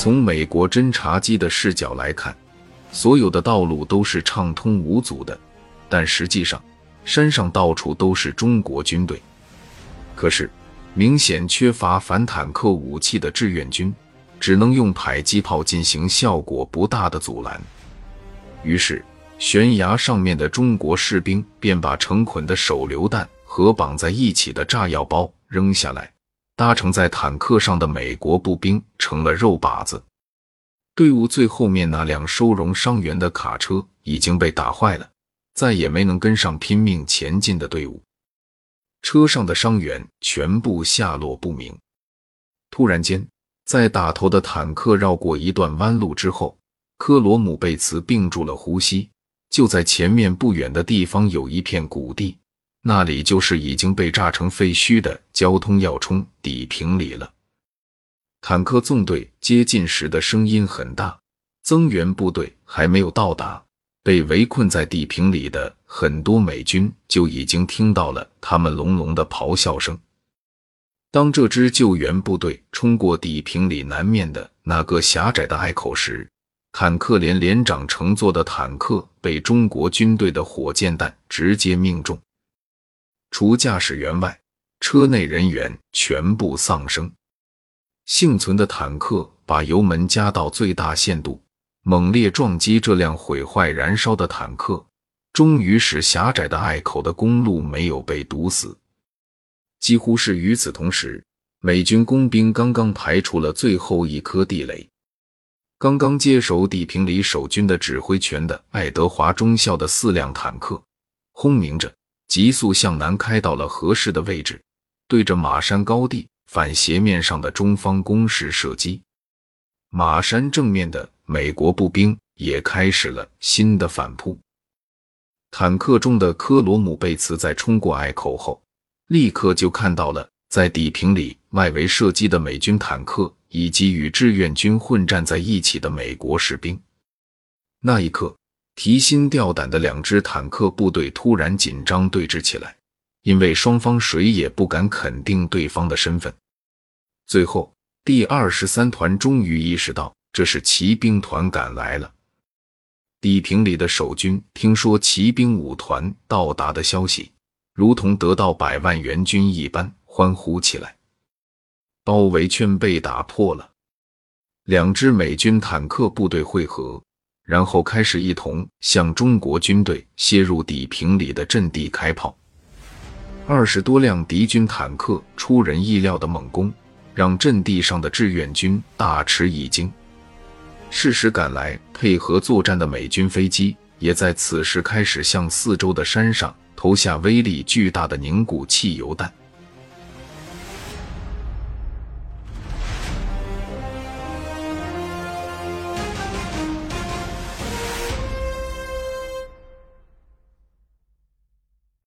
从美国侦察机的视角来看，所有的道路都是畅通无阻的，但实际上，山上到处都是中国军队。可是，明显缺乏反坦克武器的志愿军，只能用迫击炮进行效果不大的阻拦。于是，悬崖上面的中国士兵便把成捆的手榴弹和绑在一起的炸药包扔下来。搭乘在坦克上的美国步兵成了肉靶子。队伍最后面那辆收容伤员的卡车已经被打坏了，再也没能跟上拼命前进的队伍。车上的伤员全部下落不明。突然间，在打头的坦克绕过一段弯路之后，科罗姆贝茨屏住了呼吸。就在前面不远的地方有一片谷地。那里就是已经被炸成废墟的交通要冲底平里了。坦克纵队接近时的声音很大，增援部队还没有到达，被围困在地平里的很多美军就已经听到了他们隆隆的咆哮声。当这支救援部队冲过地平里南面的那个狭窄的隘口时，坦克连连长乘坐的坦克被中国军队的火箭弹直接命中。除驾驶员外，车内人员全部丧生。幸存的坦克把油门加到最大限度，猛烈撞击这辆毁坏燃烧的坦克，终于使狭窄的隘口的公路没有被堵死。几乎是与此同时，美军工兵刚刚排除了最后一颗地雷。刚刚接手地平里守军的指挥权的爱德华中校的四辆坦克，轰鸣着。急速向南开到了合适的位置，对着马山高地反斜面上的中方攻势射击。马山正面的美国步兵也开始了新的反扑。坦克中的科罗姆贝茨在冲过隘口后，立刻就看到了在底平里外围射击的美军坦克以及与志愿军混战在一起的美国士兵。那一刻。提心吊胆的两支坦克部队突然紧张对峙起来，因为双方谁也不敢肯定对方的身份。最后，第二十三团终于意识到这是骑兵团赶来了。地平里的守军听说骑兵五团到达的消息，如同得到百万援军一般欢呼起来。包围圈被打破了，两支美军坦克部队汇合。然后开始一同向中国军队切入底平里的阵地开炮。二十多辆敌军坦克出人意料的猛攻，让阵地上的志愿军大吃一惊。适时赶来配合作战的美军飞机，也在此时开始向四周的山上投下威力巨大的凝固汽油弹。